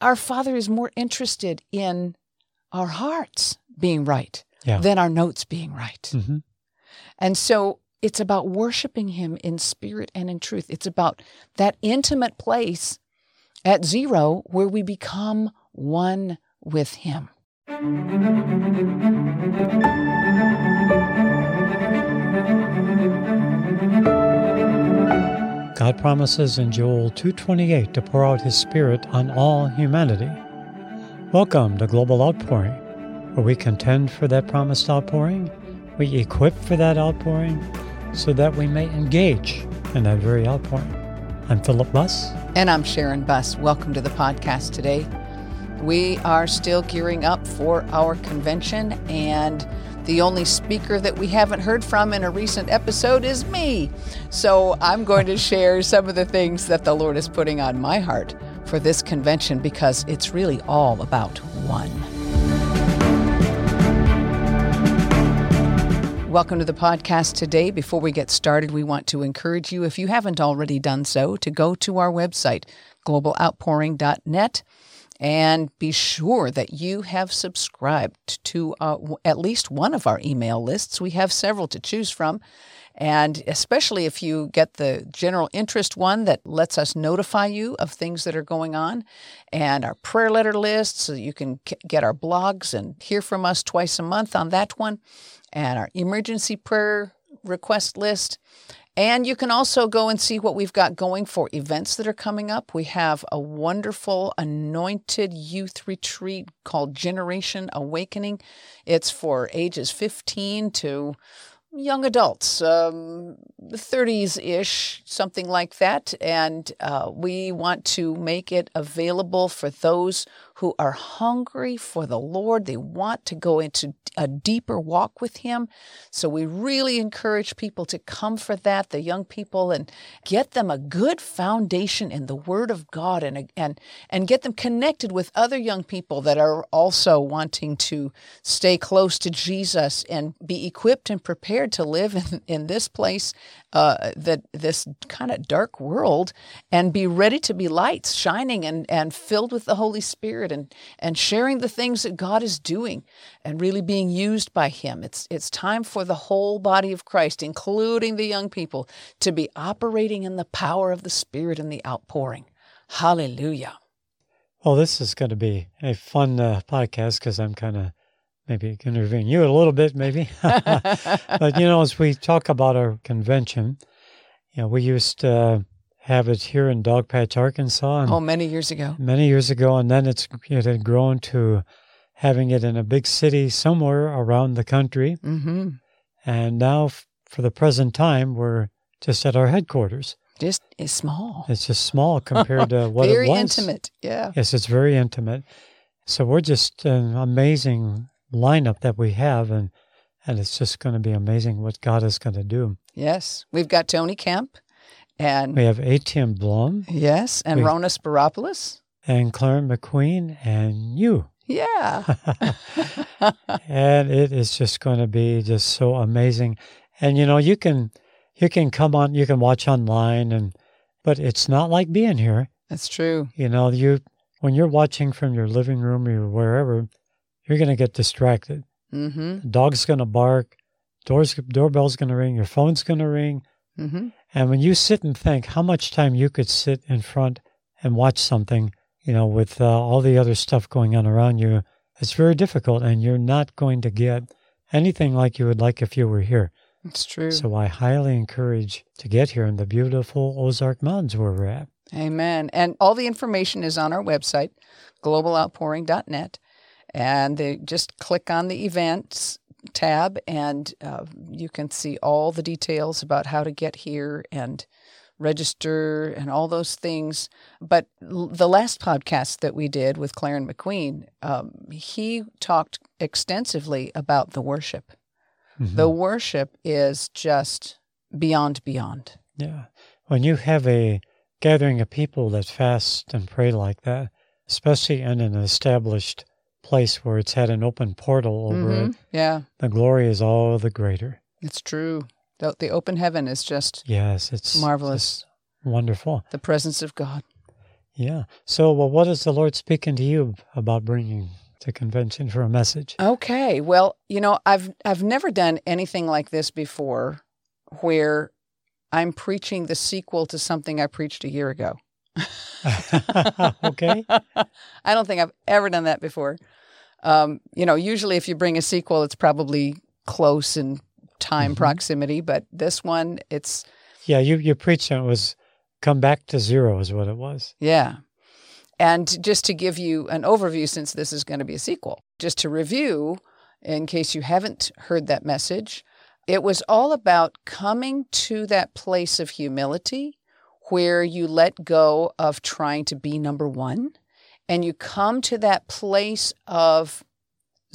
our Father is more interested in our hearts being right Yeah. than our notes being right. hmm And so it's about worshiping Him in spirit and in truth. It's about that intimate place at zero where we become one with Him. God promises in Joel 2:28 to pour out his spirit on all humanity. Welcome to Global Outpouring, where we contend for that promised outpouring, we equip for that outpouring so that we may engage in that very outpouring. I'm Philip Buss. And I'm Sharon Buss. Welcome to the podcast today. We are still gearing up for our convention, and the only speaker that we haven't heard from in a recent episode is me. So I'm going to share some of the things that the Lord is putting on my heart for this convention because it's really all about one. Welcome to the podcast today. Before we get started, we want to encourage you, if you haven't already done so, to go to our website, globaloutpouring.net, and be sure that you have subscribed to uh, at least one of our email lists. We have several to choose from. And especially if you get the general interest one that lets us notify you of things that are going on, and our prayer letter list, so you can get our blogs and hear from us twice a month on that one, and our emergency prayer request list. And you can also go and see what we've got going for events that are coming up. We have a wonderful anointed youth retreat called Generation Awakening. It's for ages 15 to young adults, um, 30s ish, something like that. And uh, we want to make it available for those who are hungry for the Lord. They want to go into a deeper walk with Him. So we really encourage people to come for that, the young people, and get them a good foundation in the Word of God and, and, and get them connected with other young people that are also wanting to stay close to Jesus and be equipped and prepared to live in, in this place, uh, that this kind of dark world, and be ready to be lights shining and, and filled with the Holy Spirit and, and sharing the things that God is doing and really being used by Him. It's, it's time for the whole body of Christ, including the young people, to be operating in the power of the Spirit and the outpouring. Hallelujah. Well, this is going to be a fun uh, podcast because I'm kind of maybe interviewing you a little bit, maybe. but, you know, as we talk about our convention, you know, we used to have it here in Dogpatch, Arkansas. Oh, many years ago. many years ago, and then it's it had grown to having it in a big city somewhere around the country, hmm and now f- for the present time we're just at our headquarters. Just it's small. It's just small compared to what Very it was. Very intimate. Yeah. Yes, it's very intimate. So we're just an amazing lineup that we have, and and it's just going to be amazing what God is going to do. Yes. We've got Tony Kemp and We have Etienne Blom yes, and we- Rona Spiropoulos. and Clarence McQueen and you. Yeah. and it is just going to be just so amazing and you know you can you can come on you can watch online and but it's not like being here That's true. you know you when you're watching from your living room or wherever you're going to get distracted Mm-hmm. the dog's going to bark doors doorbell's going to ring your phone's going to ring Mm-hmm. And when you sit and think how much time you could sit in front and watch something you know with uh, all the other stuff going on around you it's very difficult and you're not going to get anything like you would like if you were here It's true. so i highly encourage to get here in the beautiful ozark mountains where we're at Amen. And all the information is on our website, globaloutpouring.net. And they just click on the events tab, and uh, you can see all the details about how to get here and register and all those things. But l- the last podcast that we did with Clarence McQueen, um, he talked extensively about the worship. Mhm. The worship is just beyond, beyond. yeah when you have a gathering of people that fast and pray like that especially in an established place where it's had an open portal over it Mhm. Yeah, the glory is all the greater it's true. The, the open heaven is just yes it's Marvelous. just wonderful the presence of God. Yeah. So, well, what is the Lord speaking to you about bringing to convention for a message? Okay. Well, you know, I've I've never done anything like this before where I'm preaching the sequel to something I preached a year ago. okay. I don't think I've ever done that before. Um, you know, usually if you bring a sequel, it's probably close in time Mhm. proximity, but this one, it's Yeah, you you preached and it was come back to zero is what it was. Yeah. And just to give you an overview, since this is going to be a sequel, just to review, in case you haven't heard that message, it was all about coming to that place of humility where you let go of trying to be number one and you come to that place of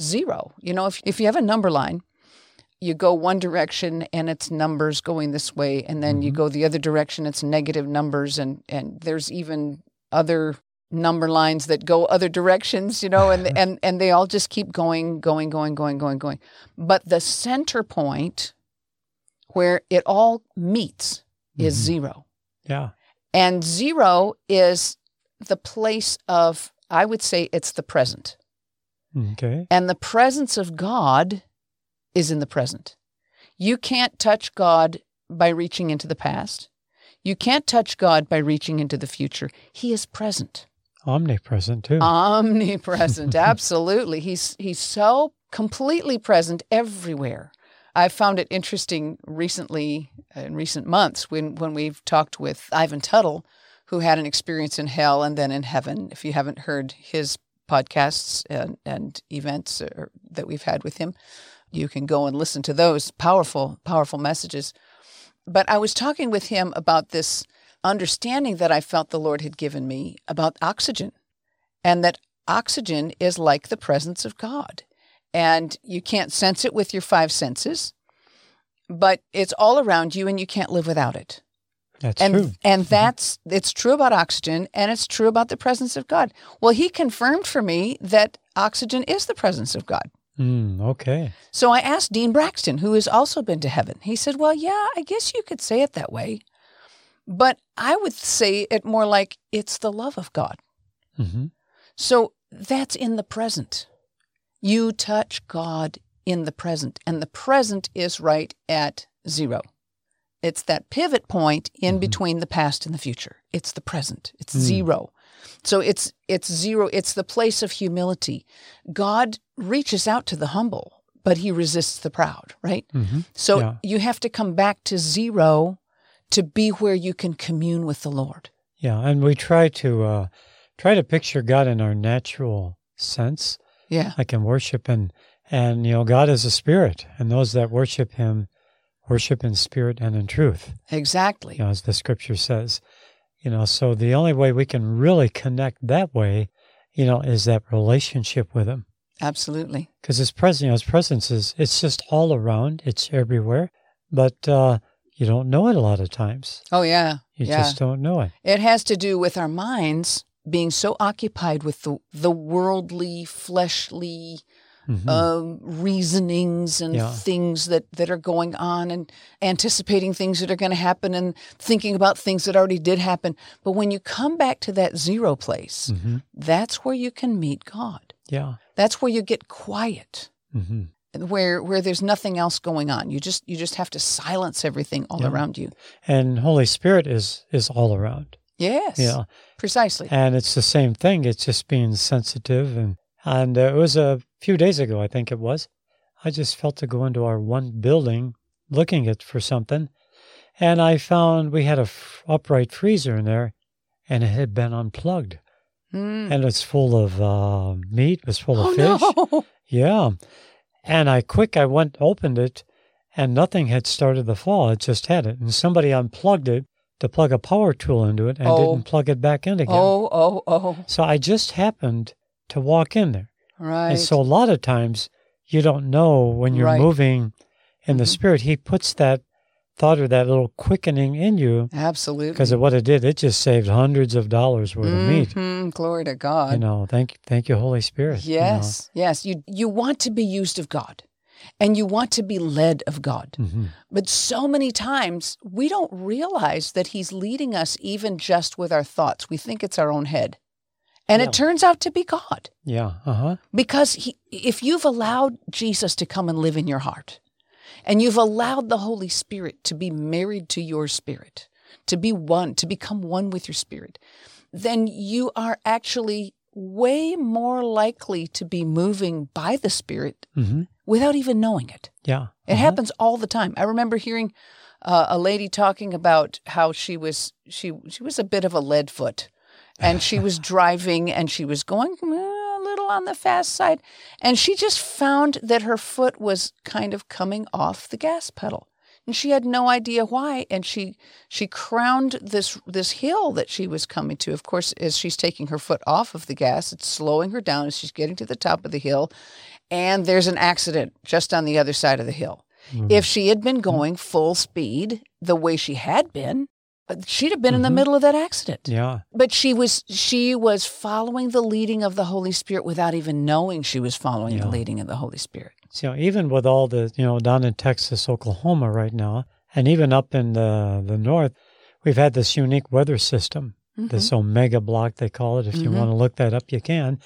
zero. You know, if, if you have a number line, you go one direction and it's numbers going this way, and then you Mhm. go the other direction, it's negative numbers, and, and there's even other number lines that go other directions, you know, and, and, and they all just keep going, going, going, going, going, going. But the center point where it all meets is Mhm. zero. Yeah. And zero is the place of, I would say it's the present. Okay. And the presence of God is in the present. You can't touch God by reaching into the past. You can't touch God by reaching into the future. He is present, Omnipresent too. omnipresent. Absolutely. He's, he's so completely present everywhere. I've found it interesting recently, in recent months, when, when we've talked with Ivan Tuttle, who had an experience in hell and then in heaven. If you haven't heard his podcasts and, and events uh, that we've had with him, you can go and listen to those powerful, powerful messages. But I was talking with him about this understanding that I felt the Lord had given me about oxygen, and that oxygen is like the presence of God. And you can't sense it with your five senses, but it's all around you and you can't live without it That's and true. and that's it's true about oxygen and it's true about the presence of God. Well, he confirmed for me that oxygen is the presence of God. Mm, okay. So I asked Dean Braxton, who has also been to heaven. He said, "Well, yeah, I guess you could say it that way, but I would say it more like it's the love of God. hmm So that's in the present. You touch God in the present, and the present is right at zero. It's that pivot point in Mhm. between the past and the future. It's the present. It's Mm. zero. So it's it's zero. It's the place of humility. God reaches out to the humble, but he resists the proud, right? hmm So Yeah. you have to come back to zero to be where you can commune with the Lord. Yeah, and we try to uh, try to picture God in our natural sense, Yeah. like in worship, and and you know God is a spirit, and those that worship Him worship in spirit and in truth, Exactly. you know, as the Scripture says. You know, so the only way we can really connect that way, you know, is that relationship with Him, Absolutely. because His presence, you know, His presence is it's just all around, it's everywhere, but uh, you don't know it a lot of times. Oh yeah. You yeah. just don't know it. It has to do with our minds being so occupied with the the worldly, fleshly Mhm. um, reasonings and Yeah. things that, that are going on and anticipating things that are going to happen and thinking about things that already did happen. But when you come back to that zero place, Mhm. that's where you can meet God. Yeah. That's where you get quiet. hmm Where where there's nothing else going on. You just you just have to silence everything all Yeah. around you. And Holy Spirit is is all around. Yes. Yeah. Precisely. And it's the same thing. It's just being sensitive. And, and uh, it was a few days ago, I think it was. I just felt to go into our one building looking at for something. And I found we had a f- upright freezer in there and it had been unplugged. Mm. And it's full of uh, meat, it was full of Oh fish. no. Yeah. And I quick, I went, opened it, and nothing had started the fall. It just had it. And somebody unplugged it to plug a power tool into it and Oh. didn't plug it back in again. Oh, oh, oh. So I just happened to walk in there. Right. And so a lot of times you don't know when you're Right. moving in the Mhm. spirit. He puts that thought or that little quickening in you Absolutely. because of what it did. It just saved hundreds of dollars worth of meat. Mhm. Glory to God. You know, thank thank you, Holy Spirit. you know. Yes, yes. You you want to be used of God. and you want to be led of God. hmm But so many times we don't realize that He's leading us even just with our thoughts. We think it's our own head. And Yeah. it turns out to be God. Yeah. Uh huh. Because he, if you've allowed Jesus to come and live in your heart, and you've allowed the Holy Spirit to be married to your spirit, to be one, to become one with your spirit, then you are actually way more likely to be moving by the Spirit hmm without even knowing it. Yeah. It uh-huh. happens all the time. I remember hearing uh, a lady talking about how she was she she was a bit of a lead foot, and she was driving and she was going a little on the fast side, and she just found that her foot was kind of coming off the gas pedal, and she had no idea why. And she she crowned this this hill that she was coming to. Of course, as she's taking her foot off of the gas, it's slowing her down as she's getting to the top of the hill, and there's an accident just on the other side of the hill. Mhm. If she had been going full speed the way she had been, she'd have been in the Mhm. middle of that accident. Yeah. But she was she was following the leading of the Holy Spirit without even knowing she was following Yeah. the leading of the Holy Spirit. So even with all the, you know, down in Texas, Oklahoma right now, and even up in the, the north, we've had this unique weather system, this omega block, they call it. If you Mhm. want to look that up, you can.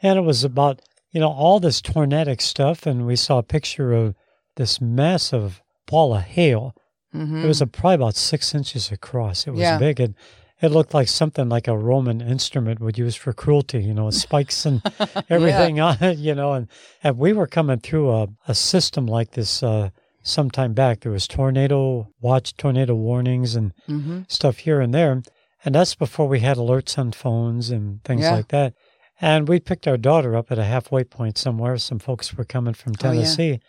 And it was about, you know, all this tornadic stuff. And we saw a picture of this massive ball of hail. Mhm. It was a, probably about six inches across. It was Yeah. big. And it looked like something like a Roman instrument would use for cruelty, you know, spikes and everything on it, you know. And, and we were coming through a, a system like this uh, some time back. There was tornado watch, tornado warnings, and Mhm. stuff here and there. And that's before we had alerts on phones and things Yeah. like that. And we picked our daughter up at a halfway point somewhere. Some folks were coming from Oh, yeah. Tennessee.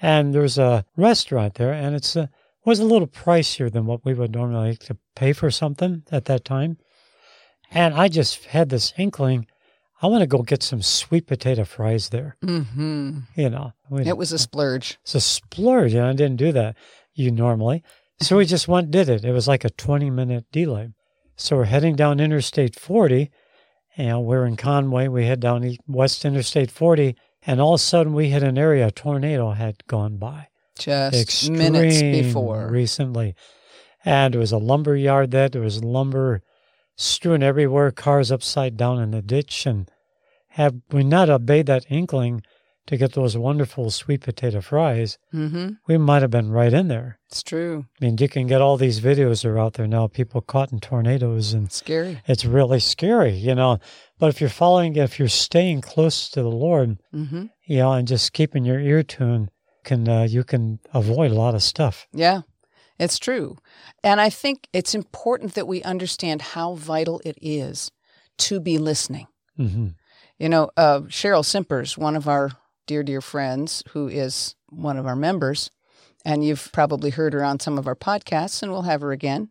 And there's a restaurant there, and it's a, was a little pricier than what we would normally like to pay for something at that time. And I just had this inkling, I want to go get some sweet potato fries there. Mhm. You know, we- It was a splurge. it's a splurge, and I didn't do that you normally. So we just went did it. It was like a 20 minute delay. So we're heading down Interstate 40, and we're in Conway. We head down West Interstate 40, and all of a sudden we hit an area a tornado had gone by. Just minutes before. recently. And it was a lumber yard that There was lumber strewn everywhere, cars upside down in the ditch. And had we not obeyed that inkling to get those wonderful sweet potato fries, Mhm. we might have been right in there. It's true. I mean, you can get all these videos are out there now, people caught in tornadoes, and Scary. it's really scary, you know. But if you're following, if you're staying close to the Lord, Mhm. you know, and just keeping your ear tuned, can uh, you can avoid a lot of stuff. Yeah, it's true. And I think it's important that we understand how vital it is to be listening. hmm You know, uh, Sheryl Simpers, one of our dear, dear friends, who is one of our members, and you've probably heard her on some of our podcasts, and we'll have her again.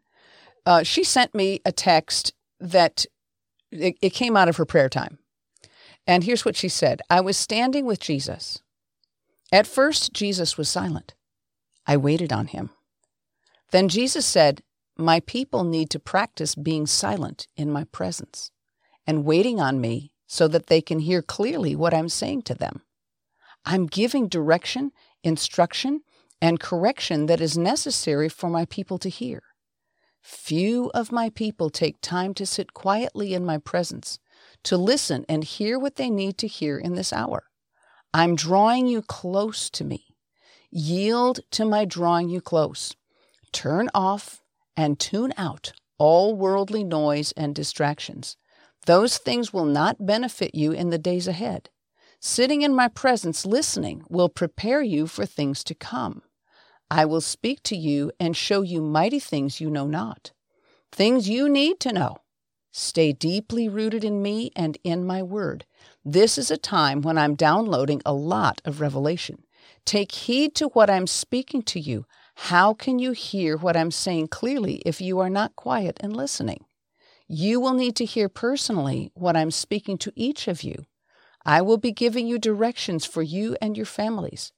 Uh, she sent me a text that it, it came out of her prayer time. And here's what she said I was standing with Jesus. At first, Jesus was silent. I waited on him. Then Jesus said, My people need to practice being silent in my presence and waiting on me so that they can hear clearly what I'm saying to them. I'm giving direction, instruction, and correction that is necessary for my people to hear. Few of my people take time to sit quietly in my presence, to listen and hear what they need to hear in this hour. I'm drawing you close to me. Yield to my drawing you close. Turn off and tune out all worldly noise and distractions. Those things will not benefit you in the days ahead. Sitting in my presence, listening, will prepare you for things to come. I will speak to you and show you mighty things you know not, things you need to know. Stay deeply rooted in me and in my word. This is a time when I'm downloading a lot of revelation. Take heed to what I'm speaking to you. How can you hear what I'm saying clearly if you are not quiet and listening? You will need to hear personally what I'm speaking to each of you. I will be giving you directions for you and your families.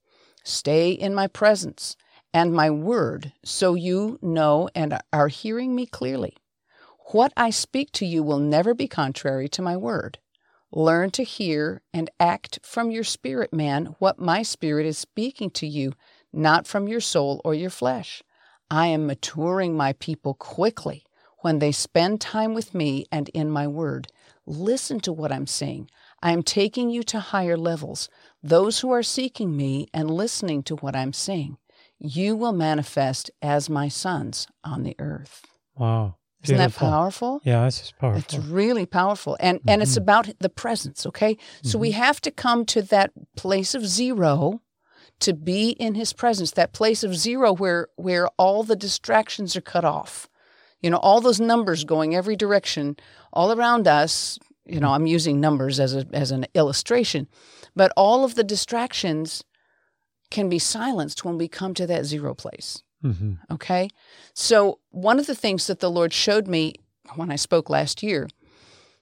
Stay in my presence and my word so you know and are hearing me clearly. What I speak to you will never be contrary to my word. Learn to hear and act from your spirit, man, what my spirit is speaking to you, not from your soul or your flesh. I am maturing my people quickly when they spend time with me and in my word. Listen to what I'm saying. I am taking you to higher levels. Those who are seeking me and listening to what I'm saying, you will manifest as my sons on the earth. Wow. Isn't that powerful? Yeah, it's is powerful. It's really powerful. And and it's about the presence, okay? So we have to come to that place of zero to be in his presence, that place of zero where where all the distractions are cut off. You know, all those numbers going every direction all around us, you know, I'm using numbers as a as an illustration, but all of the distractions can be silenced when we come to that zero place. Hmm Okay. So, one of the things that the Lord showed me when I spoke last year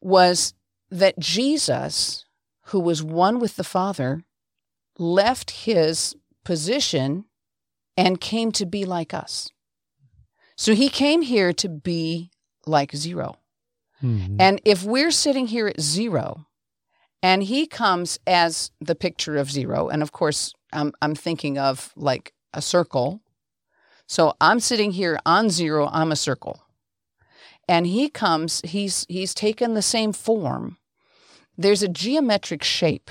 was that Jesus, who was one with the Father, left his position and came to be like us. So, he came here to be like zero. hmm And if we're sitting here at zero and he comes as the picture of zero, and of course, I'm, I'm thinking of like a circle. So I'm sitting here on zero, I'm a circle. And he comes, he's, he's taken the same form. There's a geometric shape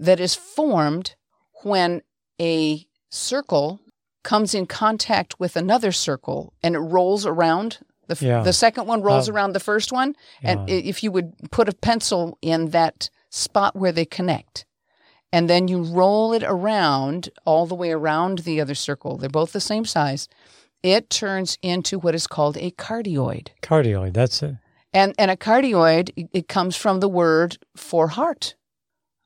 that is formed when a circle comes in contact with another circle and it rolls around. The, f- Yeah. the second one rolls Um, around the first one. And yeah. if you would put a pencil in that spot where they connect, and then you roll it around all the way around the other circle, they're both the same size, it turns into what is called a cardioid. Cardioid, that's it. And, and a cardioid, it- comes from the word for heart.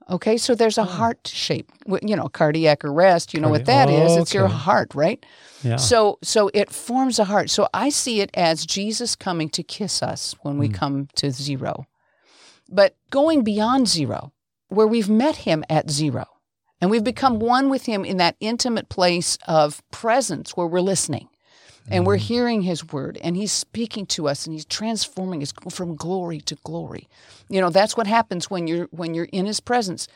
Okay, so there's a oh. heart shape. You know, cardiac arrest, you know what that Cardi- is. It's your heart, right? Yeah. So so it forms a heart. So I see it as Jesus coming to kiss us when we hmm. come to zero. But going beyond zero, where we've met him at zero, and we've become one with him in that intimate place of presence where we're listening and we're hearing his word and he's speaking to us and he's transforming us from glory to glory. You know, that's what happens when you're when you're in his presence.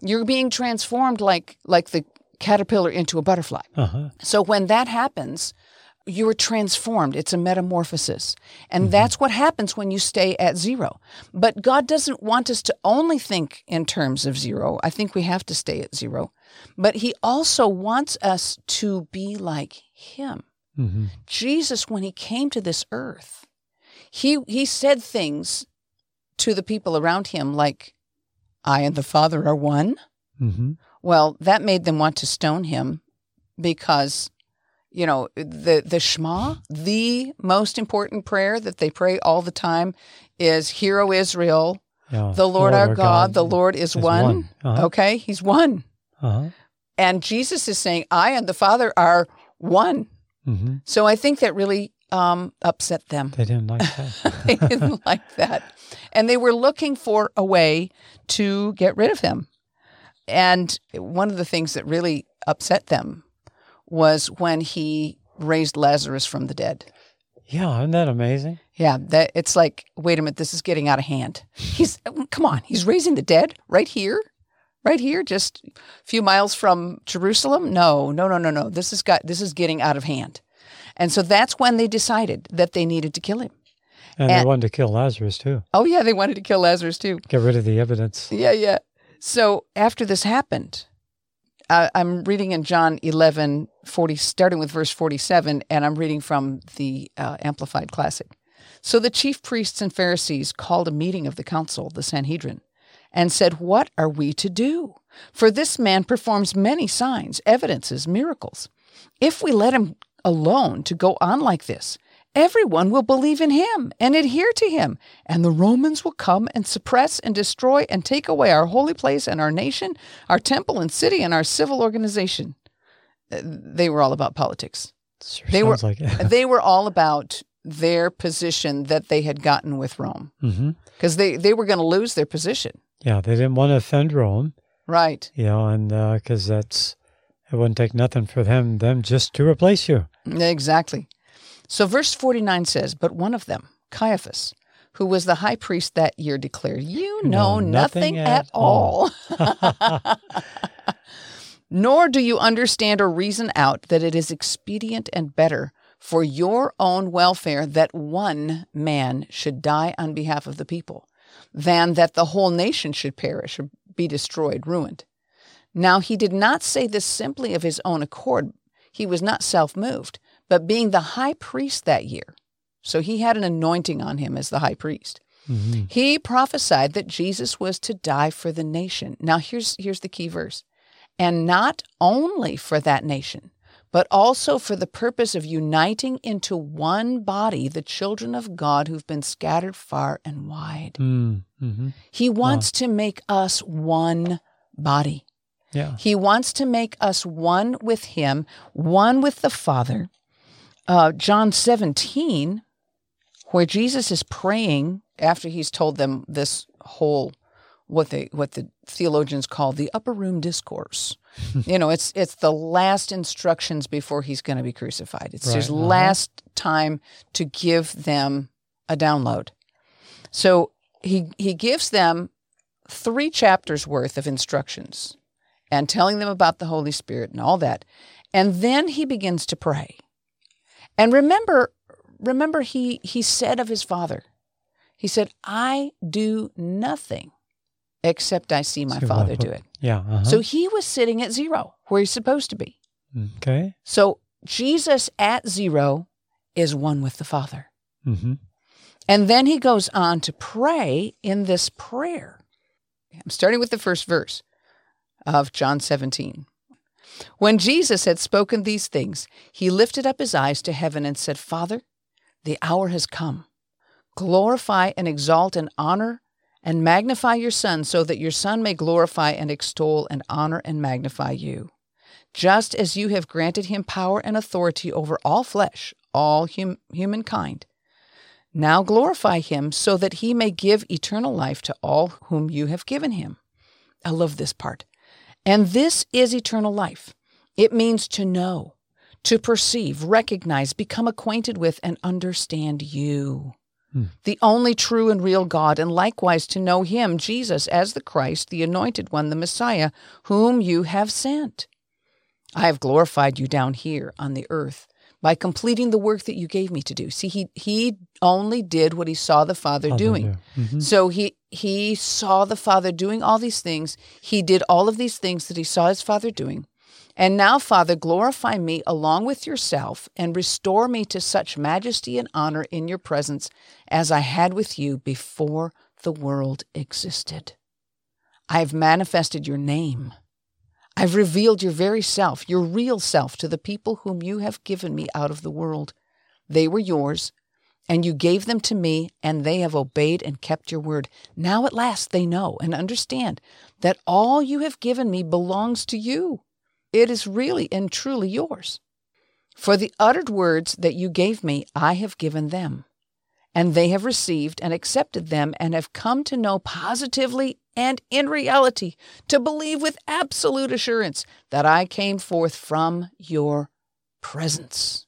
You're being transformed like like the caterpillar into a butterfly. Uh-huh. So when that happens, you are transformed. It's a metamorphosis. And that's what happens when you stay at zero. But God doesn't want us to only think in terms of zero. I think we have to stay at zero. But He also wants us to be like Him. hmm Jesus, when He came to this earth, He, he said things to the people around Him like, I and the Father are one. hmm Well, that made them want to stone him because, you know, the the Shema, the most important prayer that they pray all the time is "Hear, O Israel, Yeah. the Lord, our God, the Lord is, is one." one. Uh-huh. Okay, He's one, Uh-huh. and Jesus is saying, "I and the Father are one." hmm So I think that really um, upset them. They didn't like that. they didn't like that. And they were looking for a way to get rid of him. And one of the things that really upset them was when he raised Lazarus from the dead. yeah, isn't that amazing? Yeah, that it's like, wait a minute, this is getting out of hand. He's come on, he's raising the dead right here, right here, just a few miles from Jerusalem. No, no, no, no, no. This has got this is getting out of hand, and so that's when they decided that they needed to kill him. And, they wanted to kill Lazarus too. Oh yeah, they wanted to kill Lazarus too. Get rid of the evidence. Yeah, yeah. So after this happened, uh, I'm reading in John 11, 40, starting with verse 47, and I'm reading from the uh, Amplified Classic. So the chief priests and Pharisees called a meeting of the council, the Sanhedrin, and said, What are we to do? For this man performs many signs, evidences, miracles. If we let him alone to go on like this, everyone will believe in him and adhere to him, and the Romans will come and suppress and destroy and take away our holy place and our nation, our temple and city, and our civil organization. Uh, They were all about politics. Sure They were- like they were all about their position that they had gotten with Rome because they, they were going to lose their position. Yeah, they didn't want to offend Rome, Right. you know, and because that's it wouldn't take nothing for them them just to replace you. Exactly. So verse 49 says, But one of them, Caiaphas, who was the high priest that year, declared, You know, nothing, nothing at at all. Nor do you understand or reason out that it is expedient and better for your own welfare that one man should die on behalf of the people, than that the whole nation should perish or be destroyed, ruined. Now, he did not say this simply of his own accord. He was not self moved, but being the high priest that year. So he had an anointing on him as the high priest. hmm He prophesied that Jesus was to die for the nation. Now, here's, here's the key verse. And not only for that nation, but also for the purpose of uniting into one body the children of God who've been scattered far and wide. Mm-hmm. He wants to make us one body. Yeah. He wants to make us one with Him, one with the Father. Uh, John 17, where Jesus is praying after he's told them this whole what they what the theologians call the upper room discourse. you know, it's it's the last instructions before he's going to be crucified. It's his uh-huh. last time to give them a download. So he he gives them three chapters worth of instructions and telling them about the Holy Spirit and all that. And then he begins to pray. And remember, remember he he said of his father, he said, I do nothing except I see my See father do it. Yeah. Uh-huh. So he was sitting at zero where he's supposed to be. okay. So Jesus at zero is one with the Father. Mm-hmm. And then he goes on to pray in this prayer. I'm starting with the first verse of John 17. When Jesus had spoken these things, he lifted up his eyes to heaven and said, Father, the hour has come. Glorify and exalt and honor and magnify your Son, so that your Son may glorify and extol and honor and magnify you. Just as you have granted him power and authority over all flesh, all hum- humankind. Now glorify him so that he may give eternal life to all whom you have given him. I love this part. And this is eternal life. It means to know, to perceive, recognize, become acquainted with, and understand you, the only true and real God, and likewise to know him, Jesus, as the Christ, the anointed one, the Messiah, whom you have sent. I have glorified you down here on the earth by completing the work that you gave me to do. See, he he only did what he saw the Father doing. Mm-hmm. So he he saw the Father doing all these things. He did all of these things that he saw his Father doing. And now, Father, glorify me along with yourself and restore me to such majesty and honor in your presence as I had with you before the world existed. I have manifested your name. I've revealed your very self, your real self, to the people whom you have given me out of the world. They were yours, and you gave them to me, and they have obeyed and kept your word. Now at last they know and understand that all you have given me belongs to you. It is really and truly yours. For the uttered words that you gave me, I have given them. And they have received and accepted them and have come to know positively and in reality, to believe with absolute assurance that I came forth from your presence.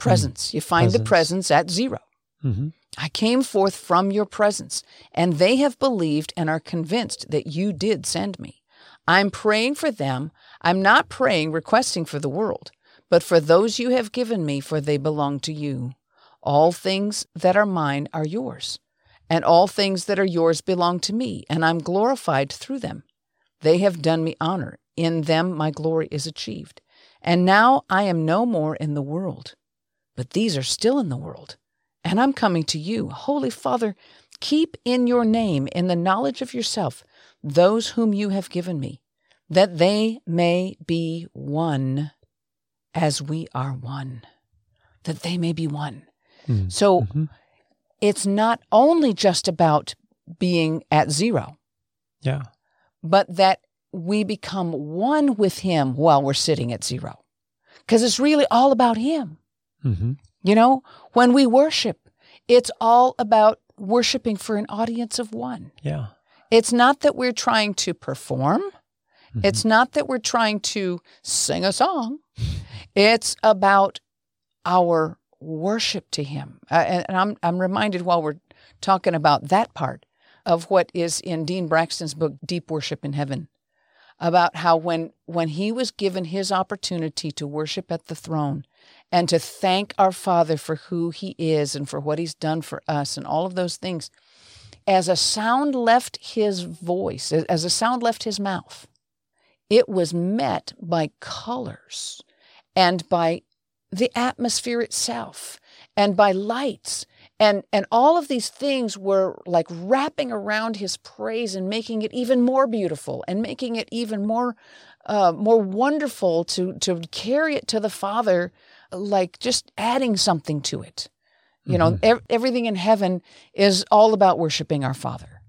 Presence. You find the Presence. presence at zero. Mm-hmm. I came forth from your presence, and they have believed and are convinced that you did send me. I'm praying for them. I'm not praying, requesting for the world, but for those you have given me, for they belong to you. All things that are mine are yours, and all things that are yours belong to me, and I'm glorified through them. They have done me honor. In them my glory is achieved. And now I am no more in the world, but these are still in the world. And I'm coming to you. Holy Father, keep in your name, in the knowledge of yourself, those whom you have given me, that they may be one as we are one. That they may be one. Mm. So Mhm. it's not only just about being at zero, Yeah. but that we become one with Him while we're sitting at zero. Because it's really all about Him. Mm-hmm. You know, when we worship, it's all about worshiping for an audience of one. Yeah. It's not that we're trying to perform, Mhm. it's not that we're trying to sing a song. It's about our worship to Him. Uh, and and I'm, I'm reminded while we're talking about that part of what is in Dean Braxton's book, Deep Worship in Heaven, about how when, when he was given his opportunity to worship at the throne and to thank our Father for who he is and for what he's done for us and all of those things, as a sound left his voice, as a sound left his mouth, it was met by colors and by the atmosphere itself and by lights. And and all of these things were like wrapping around his praise and making it even more beautiful and making it even more uh, more wonderful to to carry it to the father like just adding something to it you know mm-hmm. ev- everything in heaven is all about worshiping our father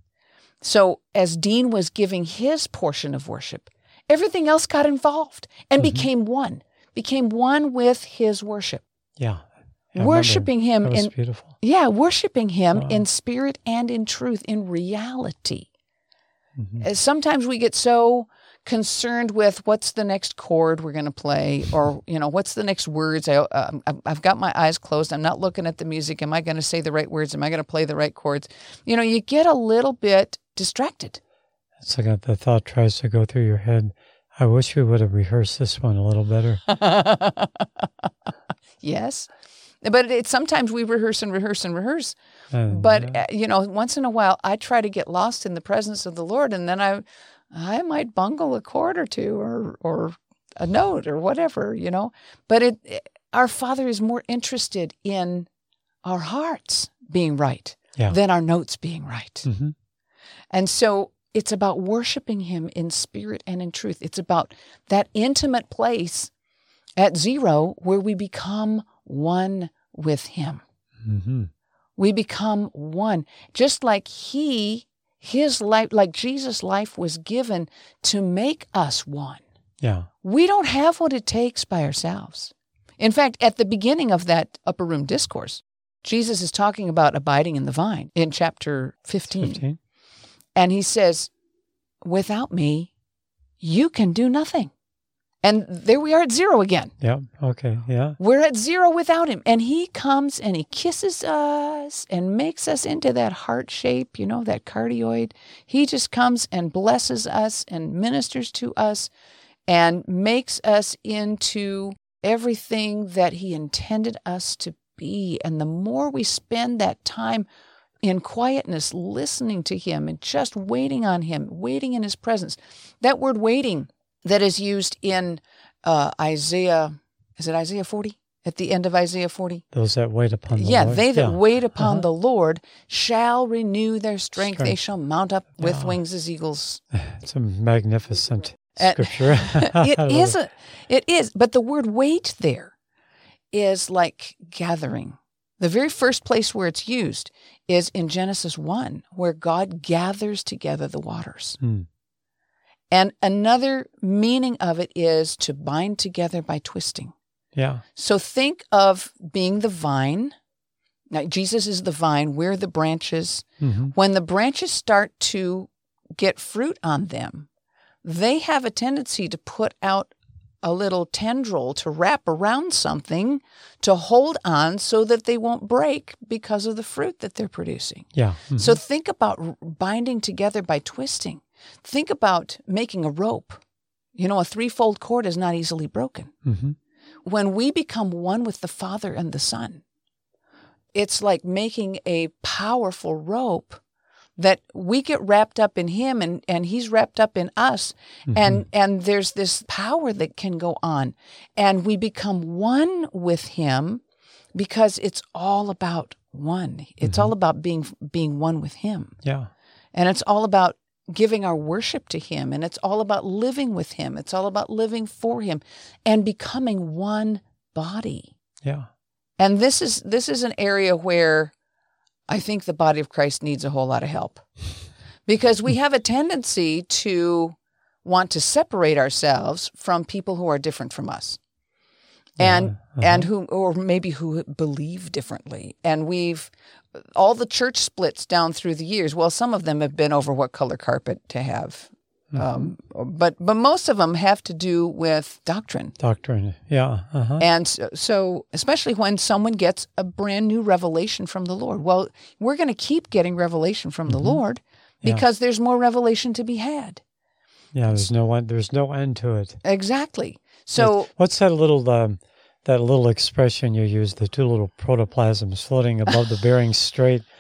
so as dean was giving his portion of worship everything else got involved and mm-hmm. became one became one with his worship yeah worshiping him in beautiful. yeah worshiping him wow. in spirit and in truth in reality mm-hmm. sometimes we get so concerned with what's the next chord we're going to play or you know what's the next words? I, uh, i've got my eyes closed. I'm not looking at the music. Am i going to say the right words? Am i going to play the right chords? You know you get a little bit distracted. It's like the thought tries to go through your head. I wish we would have rehearsed this one a little better. Yes. But it, sometimes we rehearse and rehearse and rehearse. but yeah. Uh, you know, once in a while, I try to get lost in the presence of the Lord, and then I, I might bungle a chord or two, or or a note, or whatever, you know. But it, it our Father is more interested in our hearts being right yeah. than our notes being right. Mm-hmm. And so it's about worshiping Him in spirit and in truth. It's about that intimate place at zero where we become one with Him. Mm-hmm. We become one, just like He, His life, like Jesus' life was given to make us one. Yeah. We don't have what it takes by ourselves. In fact, at the beginning of that upper room discourse, Jesus is talking about abiding in the vine in chapter 15. 15. And he says, Without me, you can do nothing. And there we are at zero again. Yeah. Okay. Yeah. We're at zero without him. And he comes and he kisses us and makes us into that heart shape, you know, that cardioid. He just comes and blesses us and ministers to us and makes us into everything that he intended us to be. And the more we spend that time in quietness, listening to him and just waiting on him, waiting in his presence, that word waiting that is used in uh, Isaiah. Is it Isaiah 40? At the end of Isaiah 40? Those that wait upon the Lord. yeah, Lord. They that yeah. wait upon uh-huh. the Lord shall renew their strength. strength. They shall mount up with yeah. wings as eagles. It's a magnificent scripture. it is. A, it is. But the word wait there is like gathering. The very first place where it's used is in Genesis 1, where God gathers together the waters. Hmm. And another meaning of it is to bind together by twisting. Yeah. So think of being the vine. Now, Jesus is the vine, we're the branches. Mm-hmm. When the branches start to get fruit on them, they have a tendency to put out a little tendril to wrap around something to hold on so that they won't break because of the fruit that they're producing. Yeah. Mm-hmm. So think about binding together by twisting. Think about making a rope. You know, a threefold cord is not easily broken. Mm-hmm. When we become one with the Father and the Son, it's like making a powerful rope that we get wrapped up in him and, and he's wrapped up in us mm-hmm. and and there's this power that can go on and we become one with him because it's all about one it's mm-hmm. all about being being one with him yeah and it's all about giving our worship to Him. And it's all about living with Him. It's all about living for Him and becoming one body. Yeah. And this is this is an area where I think the body of Christ needs a whole lot of help. Because we have a tendency to want to separate ourselves from people who are different from us. And uh-huh. and who or maybe who believe differently. And we've all the church splits down through the years. Well, some of them have been over what color carpet to have Um, but but most of them have to do with doctrine. Doctrine. Yeah. Uh-huh. And so, so, especially when someone gets a brand new revelation from the Lord. Well, we're going to keep getting revelation from the Lord Yeah. because there's more revelation to be had. Yeah. There's no end. There's no end to it. Exactly. So, What's that little um, that little expression you use? The two little protoplasms floating above the Bering Strait.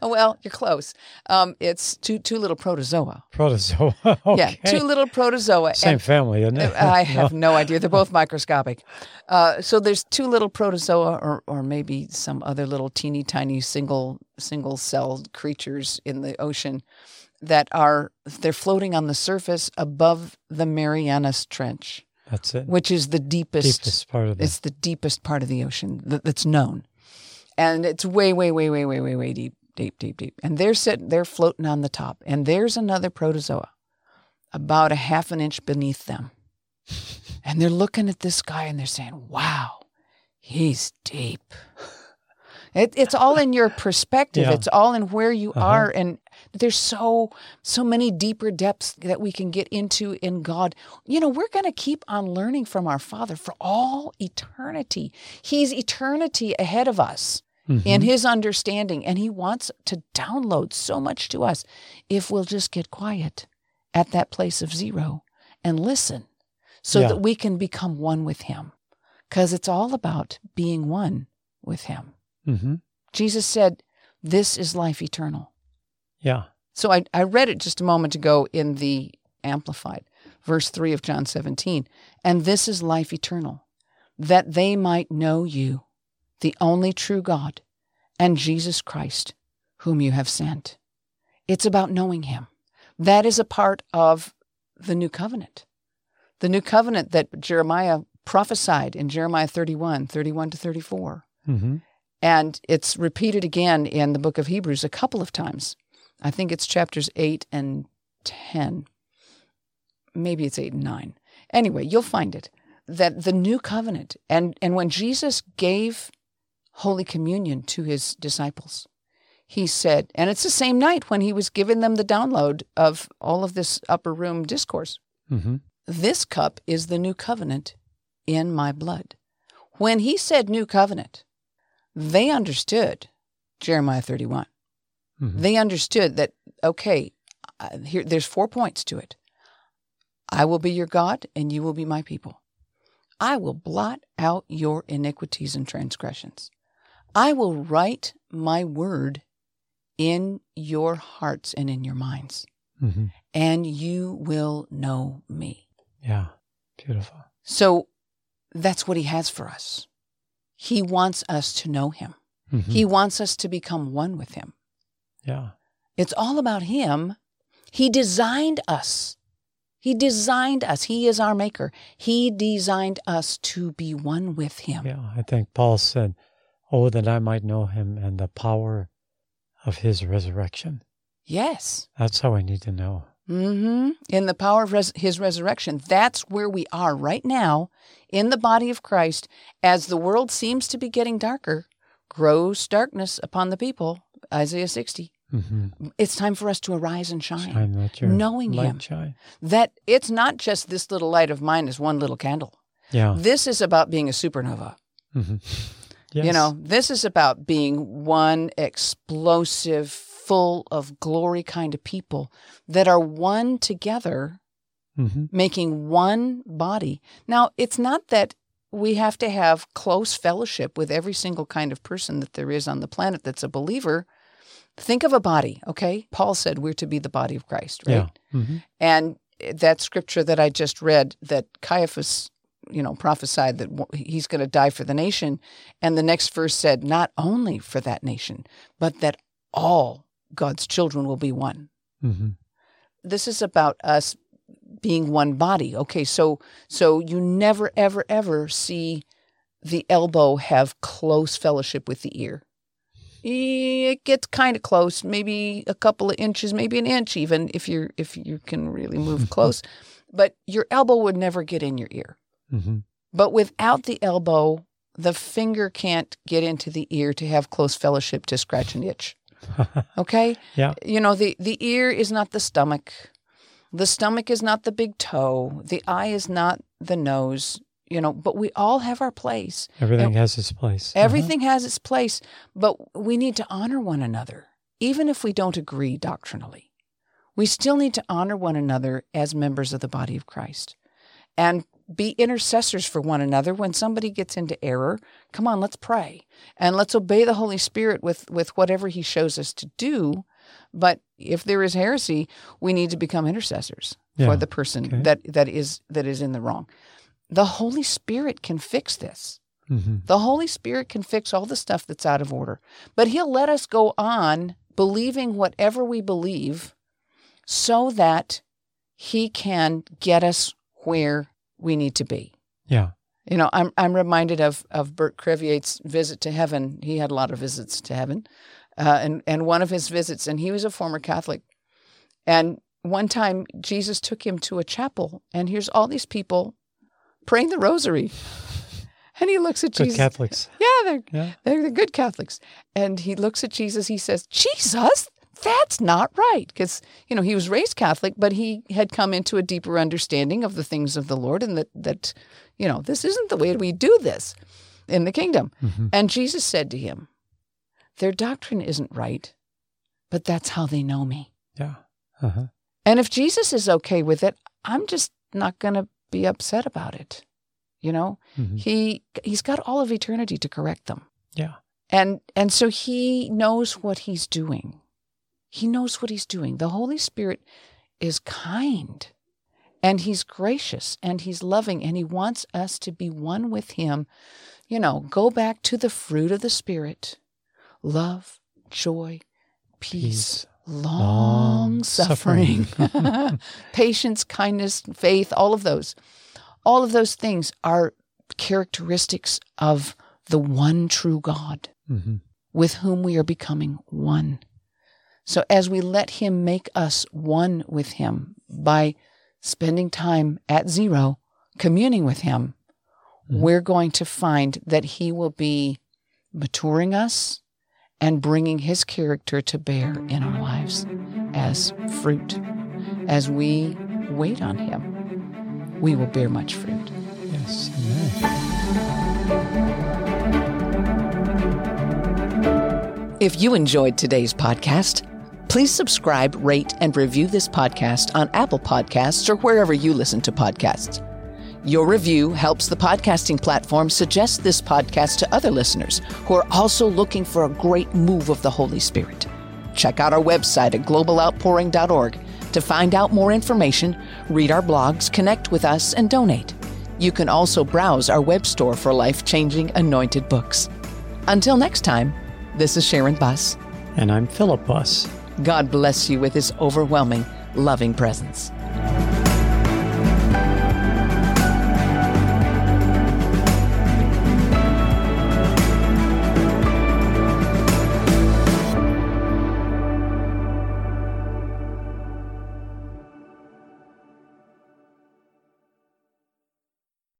Oh, well, you're close. Um, it's two two little protozoa. protozoa. okay. Yeah, two little protozoa. Same And family, isn't it? I have no idea. They're both microscopic. Uh, so there's two little protozoa, or or maybe some other little teeny tiny single single celled creatures in the ocean that are they're floating on the surface above the Marianas Trench, That's it. which is the deepest. Deepest part of the. It's the deepest part of the ocean that, that's known, and it's way, way, way, way, way, way, way deep, deep, deep, deep. And they're sitting, they're floating on the top, and there's another protozoa, about a half an inch beneath them, and they're looking at this guy and they're saying, "Wow, he's deep." It, it's all in your perspective. Yeah. It's all in where you Uh-huh. are, and there's so so many deeper depths that we can get into in God. You know, we're going to keep on learning from our Father for all eternity. He's eternity ahead of us Mhm. in His understanding, and He wants to download so much to us if we'll just get quiet at that place of zero and listen, so Yeah. that we can become one with Him. Because it's all about being one with Him. Mhm. Jesus said, This is life eternal. Yeah. So I, I read it just a moment ago in the Amplified, verse 3 of John 17. And this is life eternal, that they might know you, the only true God, and Jesus Christ, whom you have sent. It's about knowing him. That is a part of the new covenant. The new covenant that Jeremiah prophesied in Jeremiah 31, 31 to 34. hmm And it's repeated again in the book of Hebrews a couple of times. I think it's chapters 8 and 10. Maybe it's 8 and 9. Anyway, you'll find it that the new covenant, and, and when Jesus gave Holy Communion to his disciples, he said, and it's the same night when he was giving them the download of all of this upper room discourse. hmm This cup is the new covenant in my blood. When he said new covenant, they understood Jeremiah 31. Mhm. They understood that, okay, uh, here, there's four points to it. I will be your God, and you will be my people. I will blot out your iniquities and transgressions. I will write my word in your hearts and in your minds, hmm and you will know me. Yeah. Beautiful. So that's what he has for us. He wants us to know him. Mhm. He wants us to become one with him. Yeah. It's all about him. He designed us. He designed us. He is our maker. He designed us to be one with him. Yeah. I think Paul said, "Oh, that I might know Him and the power of His resurrection." Yes. That's how I need to know. Mm hmm In the power of res- his resurrection. That's where we are right now in the body of Christ. As the world seems to be getting darker, grows darkness upon the people. Isaiah 60. hmm It's time for us to arise and shine. Shine Knowing light Him. shine. That it's not just this little light of mine is one little candle. Yeah. This is about being a supernova. hmm Yes. You know, this is about being one explosive, full of glory kind of people that are one together, hmm making one body. Now, it's not that we have to have close fellowship with every single kind of person that there is on the planet that's a believer. Think of a body, okay? Paul said we're to be the body of Christ, right? Yeah. hmm And that scripture that I just read, that Caiaphas, you know, prophesied that he's going to die for the nation. And the next verse said, not only for that nation, but that all God's children will be one. hmm This is about us being one body. Okay, so so you never ever ever see the elbow have close fellowship with the ear. It gets kind of close, maybe a couple of inches, maybe an inch even if you if you can really move close. But your elbow would never get in your ear. hmm But without the elbow, the finger can't get into the ear to have close fellowship to scratch an itch. Okay? yeah. You know, the, the ear is not the stomach. The stomach is not the big toe. The eye is not the nose. You know, but we all have our place. Everything And has its place. Uh-huh. Everything has its place, but we need to honor one another, even if we don't agree doctrinally. We still need to honor one another as members of the body of Christ and be intercessors for one another when somebody gets into error. Come on, let's pray and let's obey the Holy Spirit with, with whatever He shows us to do. But if there is heresy, we need to become intercessors Yeah, for the person okay. that, that is that is in the wrong. The Holy Spirit can fix this. hmm The Holy Spirit can fix all the stuff that's out of order, but He'll let us go on believing whatever we believe so that He can get us where we need to be. Yeah. You know, I'm I'm reminded of of Bert Crevier's visit to heaven. He had a lot of visits to heaven, uh, and and one of his visits, and he was a former Catholic, and one time Jesus took him to a chapel, and here's all these people praying the Rosary, and he looks at Good Jesus. Catholics. Yeah, they're Yeah. they're the good Catholics. And he looks at Jesus. He says, Jesus, that's not right. Because, you know, he was raised Catholic, but he had come into a deeper understanding of the things of the Lord and that, that you know, this isn't the way we do this in the kingdom. Mhm. And Jesus said to him, Their doctrine isn't right, but that's how they know me. Yeah. Uh-huh. And if Jesus is okay with it, I'm just not going to be upset about it. You know, Mhm. he he's got all of eternity to correct them Yeah. and and so he knows what he's doing he knows what he's doing the holy spirit is kind and he's gracious and he's loving and he wants us to be one with him you know go back to the fruit of the spirit love joy peace, Peace. Long suffering Long-suffering. patience kindness faith all of those all of those things are characteristics of the one true God Mhm. with whom we are becoming one. So as we let Him make us one with Him by spending time at zero, communing with Him, Mhm. we're going to find that He will be maturing us and bringing His character to bear in our lives as fruit. As we wait on Him, we will bear much fruit. Yes. Amen. If you enjoyed today's podcast, please subscribe, rate, and review this podcast on Apple Podcasts or wherever you listen to podcasts. Your review helps the podcasting platform suggest this podcast to other listeners who are also looking for a great move of the Holy Spirit. Check out our website at globaloutpouring.org to find out more information, read our blogs, connect with us, and donate. You can also browse our web store for life changing anointed books. Until next time, this is Sharon Buss. And I'm Philip Buss. God bless you with his overwhelming, loving presence.